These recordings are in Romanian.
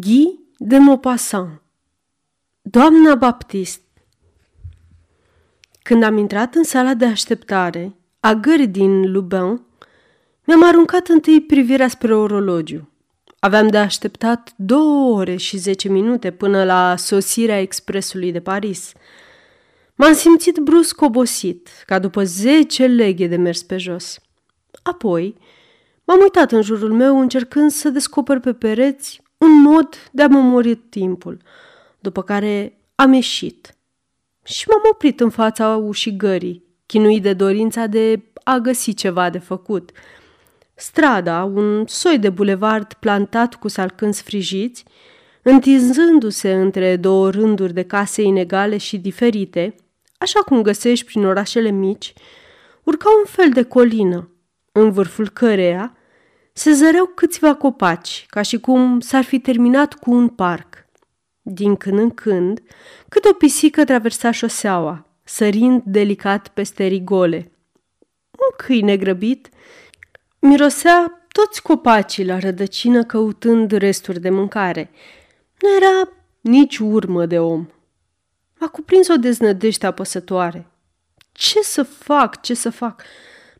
Guy de Maupassant Doamna Baptist Când am intrat în sala de așteptare a gării din Lubin, mi-am aruncat întâi privirea spre orologiu. Aveam de așteptat două ore și zece minute până la sosirea expresului de Paris. M-am simțit brusc obosit, ca după zece leghe de mers pe jos. Apoi, m-am uitat în jurul meu încercând să descoper pe pereți un mod de a mă mori timpul, după care am ieșit și m-am oprit în fața ușii gării, chinuit de dorința de a găsi ceva de făcut. Strada, un soi de bulevard plantat cu salcânți frijiți, întinzându-se între două rânduri de case inegale și diferite, așa cum găsești prin orașele mici, urca un fel de colină, în vârful căreia se zăreau câțiva copaci, ca și cum s-ar fi terminat cu un parc. Din când în când, cât o pisică traversa șoseaua, sărind delicat peste rigole. Un câine grăbit mirosea toți copacii la rădăcină căutând resturi de mâncare. Nu era nici urmă de om. M-a cuprins o deznădejde apăsătoare. Ce să fac, ce să fac?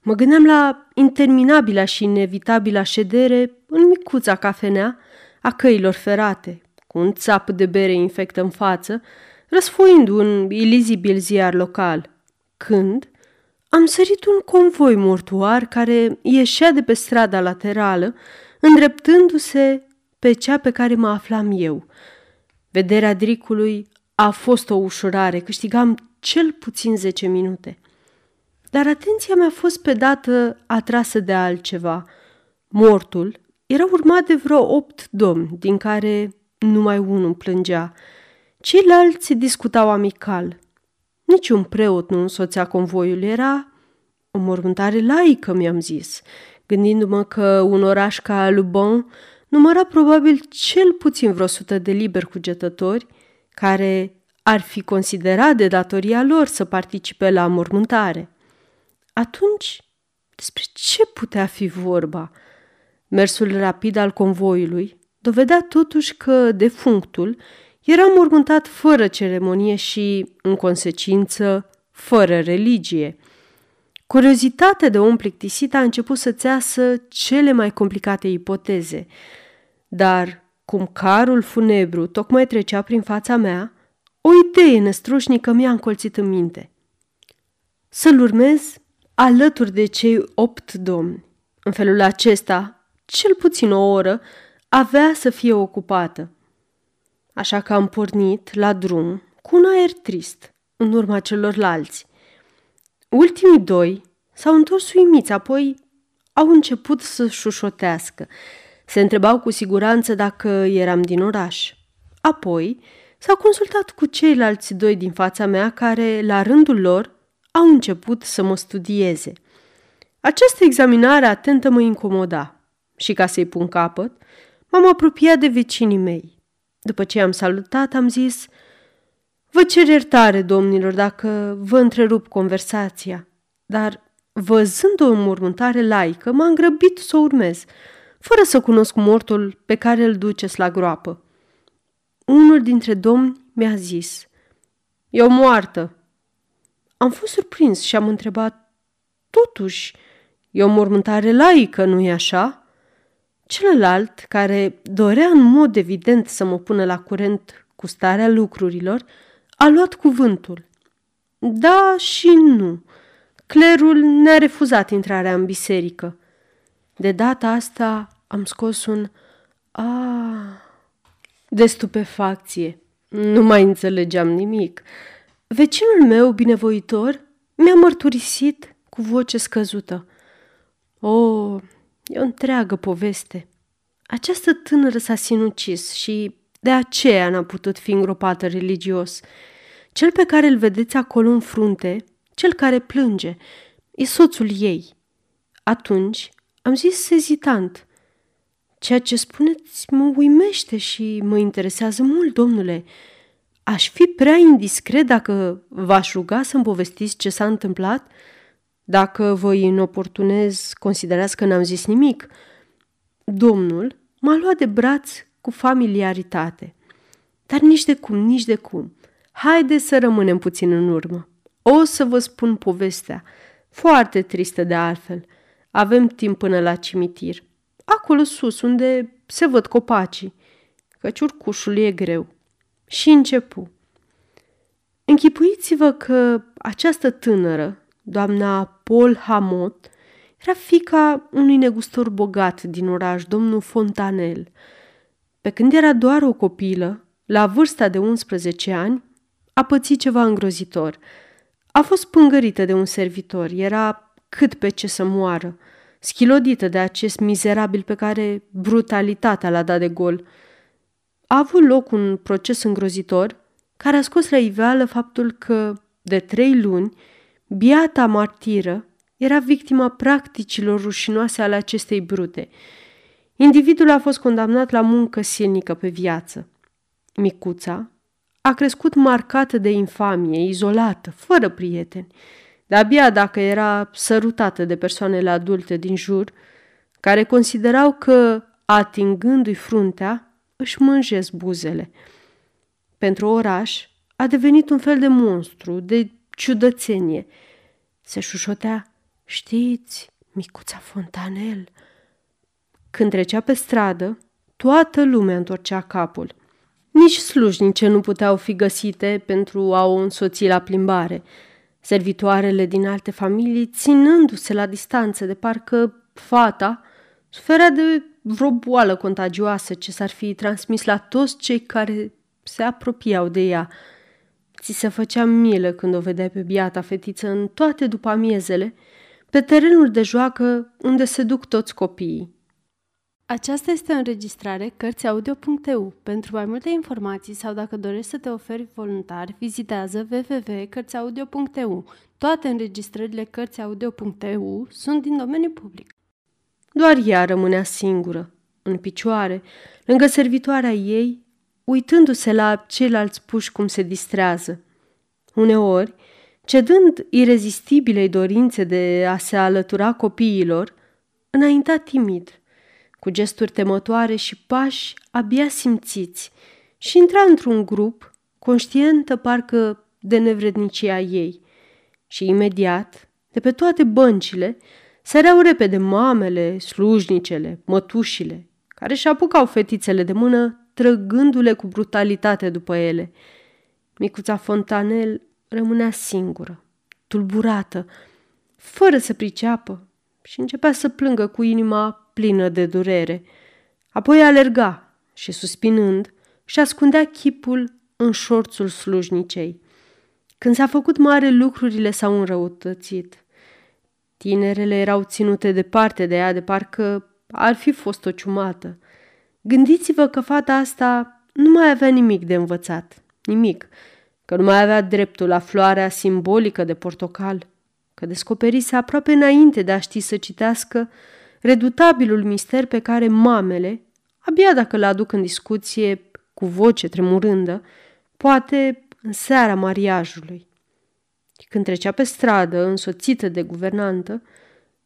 Mă gândeam la interminabila și inevitabilă ședere în micuța cafenea a căilor ferate, cu un țap de bere infect în față, răsfoind un ilizibil ziar local, când am sărit un convoi mortuar care ieșea de pe strada laterală, îndreptându-se pe cea pe care mă aflam eu. Vederea dricului a fost o ușurare, câștigam cel puțin zece minute – dar atenția mea a fost pe dată atrasă de altceva. Mortul era urmat de vreo opt domni, din care numai unul plângea. Ceilalți discutau amical. Niciun preot nu însoțea convoiul, era o mormântare laică, mi-am zis, gândindu-mă că un oraș ca Lubon număra probabil cel puțin vreo sută de liberi cugetători care ar fi considerat de datoria lor să participe la mormântare. Atunci, despre ce putea fi vorba? Mersul rapid al convoiului dovedea totuși că defunctul era mormântat fără ceremonie și, în consecință, fără religie. Curiozitatea de om plictisit a început să țeasă cele mai complicate ipoteze, dar cum carul funebru tocmai trecea prin fața mea, o idee năstrușnică mi-a încolțit în minte. Să-l urmez alături de cei opt domni. În felul acesta, cel puțin o oră avea să fie ocupată. Așa că am pornit la drum cu un aer trist în urma celorlalți. Ultimii doi s-au întors uimiți, apoi au început să șușotească. Se întrebau cu siguranță dacă eram din oraș. Apoi s-au consultat cu ceilalți doi din fața mea care, la rândul lor, au început să mă studieze. Această examinare atentă mă incomoda și ca să-i pun capăt, m-am apropiat de vecinii mei. După ce am salutat, am zis, Vă cer iertare, domnilor, dacă vă întrerup conversația, dar văzând o înmormântare laică, m-am grăbit să o urmez, fără să cunosc mortul pe care îl duceți la groapă. Unul dintre domni mi-a zis, E o moartă, am fost surprins și am întrebat, totuși, e o mormântare laică, nu-i așa? Celălalt, care dorea în mod evident să mă pună la curent cu starea lucrurilor, a luat cuvântul. Da și nu. Clerul ne-a refuzat intrarea în biserică. De data asta am scos un a de stupefacție. Nu mai înțelegeam nimic. Vecinul meu, binevoitor, mi-a mărturisit cu voce scăzută. O, oh, e o întreagă poveste. Această tânără s-a sinucis și de aceea n-a putut fi îngropată religios. Cel pe care îl vedeți acolo în frunte, cel care plânge, e soțul ei. Atunci am zis ezitant. Ceea ce spuneți mă uimește și mă interesează mult, domnule. Aș fi prea indiscret dacă v-aș ruga să-mi povestiți ce s-a întâmplat? Dacă vă inoportunez, considerați că n-am zis nimic. Domnul m-a luat de braț cu familiaritate. Dar nici de cum, nici de cum. Haide să rămânem puțin în urmă. O să vă spun povestea, foarte tristă de altfel. Avem timp până la cimitir. Acolo sus, unde se văd copacii, căci urcușul e greu. Și începu. Închipuiți-vă că această tânără, doamna Paul Hamot, era fica unui negustor bogat din oraș, domnul Fontanel. Pe când era doar o copilă, la vârsta de 11 ani, a pățit ceva îngrozitor. A fost pângărită de un servitor, era cât pe ce să moară, schilodită de acest mizerabil pe care brutalitatea l-a dat de gol. A avut loc un proces îngrozitor care a scos la iveală faptul că, de trei luni, biata martiră era victima practicilor rușinoase ale acestei brute. Individul a fost condamnat la muncă silnică pe viață. Micuța a crescut marcată de infamie, izolată, fără prieteni. De-abia dacă era sărutată de persoanele adulte din jur, care considerau că, atingându-i fruntea, își mânjesc buzele. Pentru oraș a devenit un fel de monstru, de ciudățenie. Se șușotea, știți, micuța fontanel. Când trecea pe stradă, toată lumea întorcea capul. Nici slujnice nu puteau fi găsite pentru a o însoți la plimbare. Servitoarele din alte familii, ținându-se la distanță de parcă fata, suferea de vreo boală contagioasă ce s-ar fi transmis la toți cei care se apropiau de ea. Ți se făcea milă când o vedeai pe biata fetiță în toate după amiezele, pe terenul de joacă unde se duc toți copiii. Aceasta este o înregistrare Cărțiaudio.eu. Pentru mai multe informații sau dacă dorești să te oferi voluntar, vizitează www.cărțiaudio.eu. Toate înregistrările Cărțiaudio.eu sunt din domeniu public. Doar ea rămânea singură, în picioare, lângă servitoarea ei, uitându-se la ceilalți puși cum se distrează. Uneori, cedând irezistibilei dorințe de a se alătura copiilor, înainta timid, cu gesturi temătoare și pași abia simțiți, și intra într-un grup, conștientă parcă de nevrednicia ei. Și imediat, de pe toate băncile, săreau repede mamele, slujnicele, mătușile, care și apucau fetițele de mână, trăgându-le cu brutalitate după ele. Micuța Fontanel rămânea singură, tulburată, fără să priceapă și începea să plângă cu inima plină de durere. Apoi alerga și, suspinând, și ascundea chipul în șorțul slujnicei. Când s-a făcut mare, lucrurile s-au înrăutățit. Tinerele erau ținute departe de ea, de parcă ar fi fost o ciumată. Gândiți-vă că fata asta nu mai avea nimic de învățat, nimic, că nu mai avea dreptul la floarea simbolică de portocal, că descoperise aproape înainte de a ști să citească redutabilul mister pe care mamele, abia dacă l aduc în discuție cu voce tremurândă, poate în seara mariajului. Când trecea pe stradă, însoțită de guvernantă,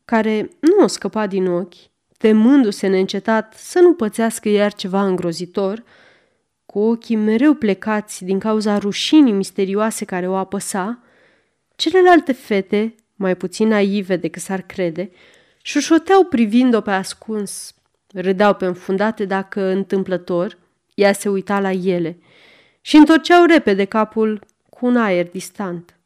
care nu o scăpa din ochi, temându-se neîncetat să nu pățească iar ceva îngrozitor, cu ochii mereu plecați din cauza rușinii misterioase care o apăsa, celelalte fete, mai puțin naive decât s-ar crede, șușoteau privind-o pe ascuns, râdeau pe înfundate dacă, întâmplător, ea se uita la ele și întorceau repede capul cu un aer distant.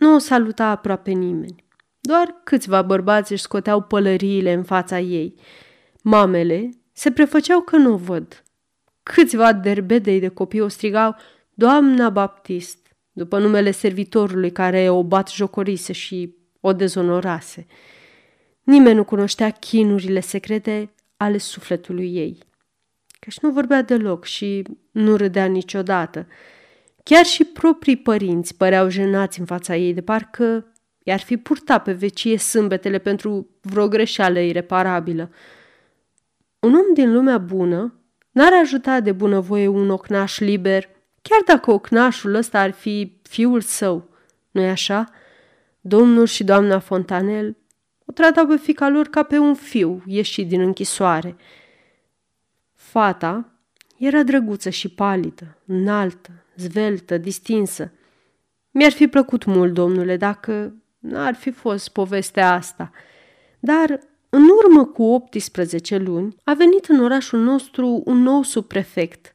Nu o saluta aproape nimeni. Doar câțiva bărbați își scoteau pălăriile în fața ei. Mamele se prefăceau că nu o văd. Câțiva derbedei de copii o strigau Doamna Baptist, după numele servitorului care o bat jocorise și o dezonorase. Nimeni nu cunoștea chinurile secrete ale sufletului ei. Căci nu vorbea deloc și nu râdea niciodată. Chiar și proprii părinți păreau jenați în fața ei, de parcă i-ar fi purtat pe vecie sâmbetele pentru vreo greșeală ireparabilă. Un om din lumea bună n-ar ajuta de bunăvoie un ocnaș liber, chiar dacă ocnașul ăsta ar fi fiul său. Nu-i așa? Domnul și doamna Fontanel o tratau pe fica lor ca pe un fiu ieșit din închisoare. Fata era drăguță și palidă, înaltă, zveltă, distinsă. Mi-ar fi plăcut mult, domnule, dacă n-ar fi fost povestea asta. Dar în urmă cu 18 luni a venit în orașul nostru un nou subprefect,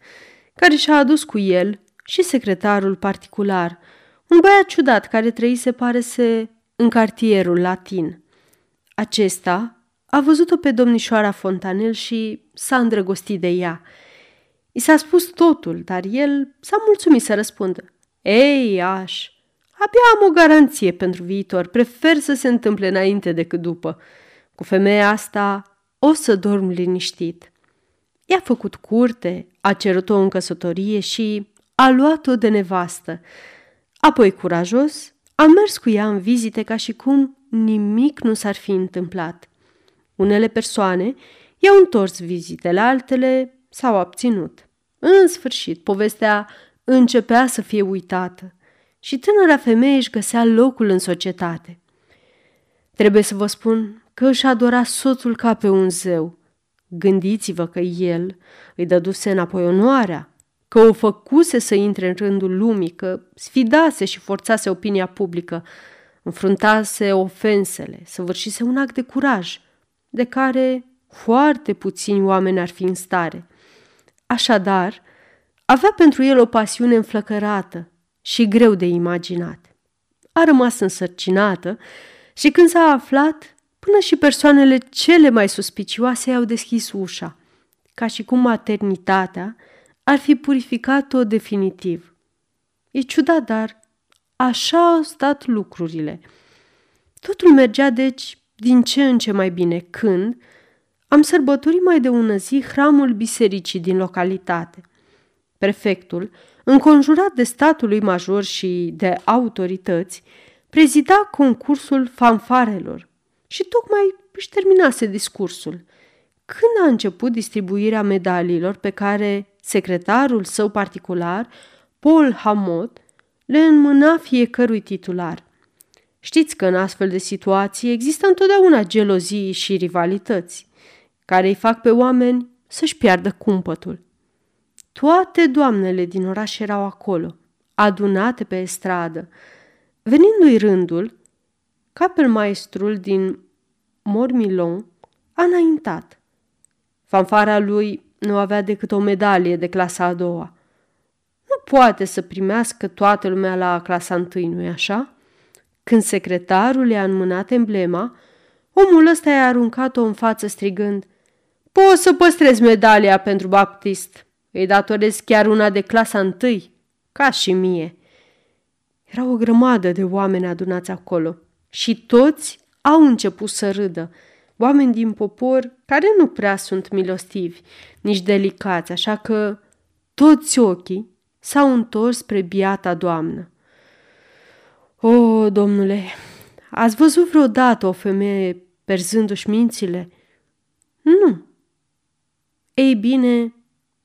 care și-a adus cu el și secretarul particular, un băiat ciudat care trăise, pare se, în cartierul latin. Acesta a văzut-o pe domnișoara Fontanel și s-a îndrăgostit de ea. I s-a spus totul, dar el s-a mulțumit să răspundă. Ei, aș, abia am o garanție pentru viitor, prefer să se întâmple înainte decât după. Cu femeia asta o să dorm liniștit. I-a făcut curte, a cerut-o în căsătorie și a luat-o de nevastă. Apoi, curajos, a mers cu ea în vizite ca și cum nimic nu s-ar fi întâmplat. Unele persoane i-au întors vizitele, altele s-au abținut. În sfârșit, povestea începea să fie uitată și tânăra femeie își găsea locul în societate. Trebuie să vă spun că își adora soțul ca pe un zeu. Gândiți-vă că el îi dăduse înapoi onoarea, că o făcuse să intre în rândul lumii, că sfidase și forțase opinia publică, înfruntase ofensele, săvârșise un act de curaj, de care foarte puțini oameni ar fi în stare. Așadar, avea pentru el o pasiune înflăcărată și greu de imaginat. A rămas însărcinată și când s-a aflat, până și persoanele cele mai suspicioase au deschis ușa, ca și cum maternitatea ar fi purificat-o definitiv. E ciudat, dar așa au stat lucrurile. Totul mergea, deci, din ce în ce mai bine, când am sărbătorit mai de ună zi hramul bisericii din localitate. Prefectul, înconjurat de statului major și de autorități, prezida concursul fanfarelor și tocmai își terminase discursul. Când a început distribuirea medaliilor pe care secretarul său particular, Paul Hamot, le înmâna fiecărui titular. Știți că în astfel de situații există întotdeauna gelozii și rivalități, care îi fac pe oameni să-și piardă cumpătul. Toate doamnele din oraș erau acolo, adunate pe stradă. Venindu-i rândul, capelmaistrul din Mormilon a înaintat. Fanfara lui nu avea decât o medalie de clasa a doua. Nu poate să primească toată lumea la clasa întâi, nu-i așa? Când secretarul i-a înmânat emblema, omul ăsta i-a aruncat-o în față strigând Poți să păstrezi medalia pentru baptist. Îi datorez chiar una de clasa întâi, ca și mie. Era o grămadă de oameni adunați acolo și toți au început să râdă. Oameni din popor care nu prea sunt milostivi, nici delicați, așa că toți ochii s-au întors spre biata doamnă. O, domnule, ați văzut vreodată o femeie perzându-și mințile? Nu. Ei bine,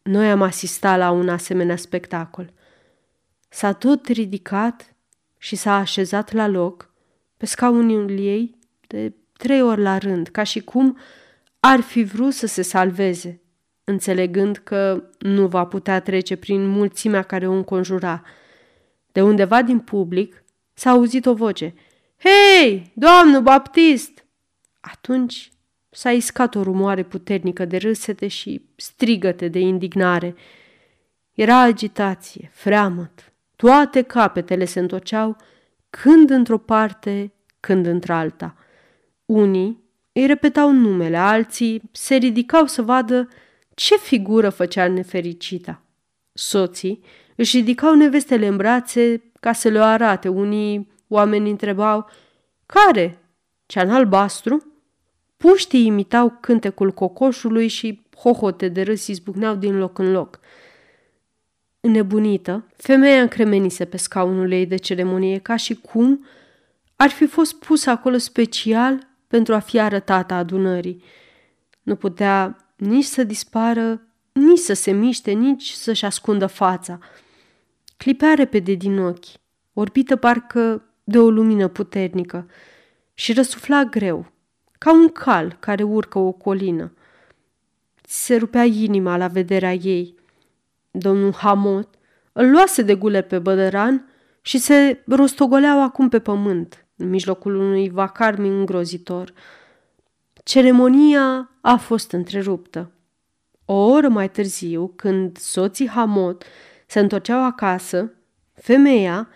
noi am asistat la un asemenea spectacol. S-a tot ridicat și s-a așezat la loc, pe scaunul ei, de trei ori la rând, ca și cum ar fi vrut să se salveze, înțelegând că nu va putea trece prin mulțimea care o înconjura. De undeva din public s-a auzit o voce. Hei, doamnă Baptist! Atunci s-a iscat o rumoare puternică de râsete și strigăte de indignare. Era agitație, freamăt, toate capetele se întorceau, când într-o parte, când într-alta. Unii îi repetau numele, alții se ridicau să vadă ce figură făcea nefericita. Soții își ridicau nevestele în brațe ca să le arate. Unii oameni întrebau, care? Cea în albastru? Puștii imitau cântecul cocoșului și hohote de râs izbucneau din loc în loc. Înnebunită, femeia încremenise pe scaunul ei de ceremonie ca și cum ar fi fost pusă acolo special pentru a fi arătată adunării. Nu putea nici să dispară, nici să se miște, nici să-și ascundă fața. Clipea repede din ochi, orbită parcă de o lumină puternică, și răsufla greu, ca un cal care urcă o colină. se rupea inima la vederea ei. Domnul Hamot îl luase de gule pe bădăran și se rostogoleau acum pe pământ, în mijlocul unui vacarm îngrozitor. Ceremonia a fost întreruptă. O oră mai târziu, când soții Hamot se întorceau acasă, femeia,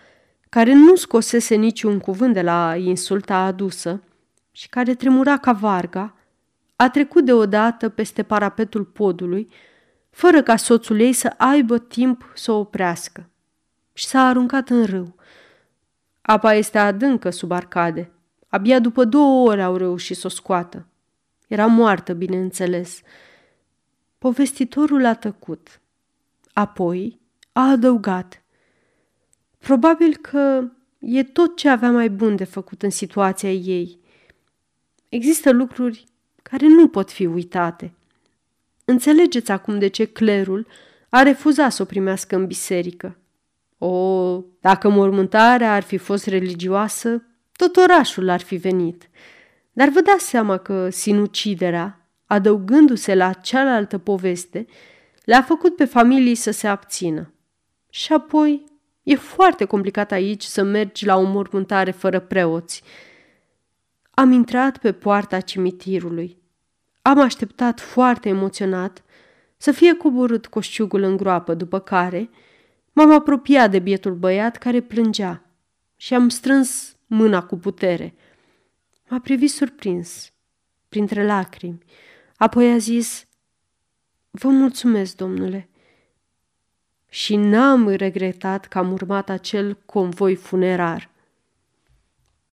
care nu scosese niciun cuvânt de la insulta adusă și care tremura ca varga, a trecut deodată peste parapetul podului, fără ca soțul ei să aibă timp să o oprească și s-a aruncat în râu. Apa este adâncă sub arcade. Abia după două ore au reușit să o scoată. Era moartă, bineînțeles. Povestitorul a tăcut. Apoi a adăugat. Probabil că e tot ce avea mai bun de făcut în situația ei. Există lucruri care nu pot fi uitate. Înțelegeți acum de ce clerul a refuzat să o primească în biserică. O, dacă mormântarea ar fi fost religioasă, tot orașul ar fi venit. Dar vă dați seama că sinuciderea, adăugându-se la cealaltă poveste, le-a făcut pe familii să se abțină. Și apoi, e foarte complicat aici să mergi la o mormântare fără preoți. Am intrat pe poarta cimitirului. Am așteptat foarte emoționat să fie coborât coșciugul în groapă, după care m-am apropiat de bietul băiat care plângea și am strâns mâna cu putere. M-a privit surprins, printre lacrimi. Apoi a zis, Vă mulțumesc, domnule. Și n-am regretat că am urmat acel convoi funerar.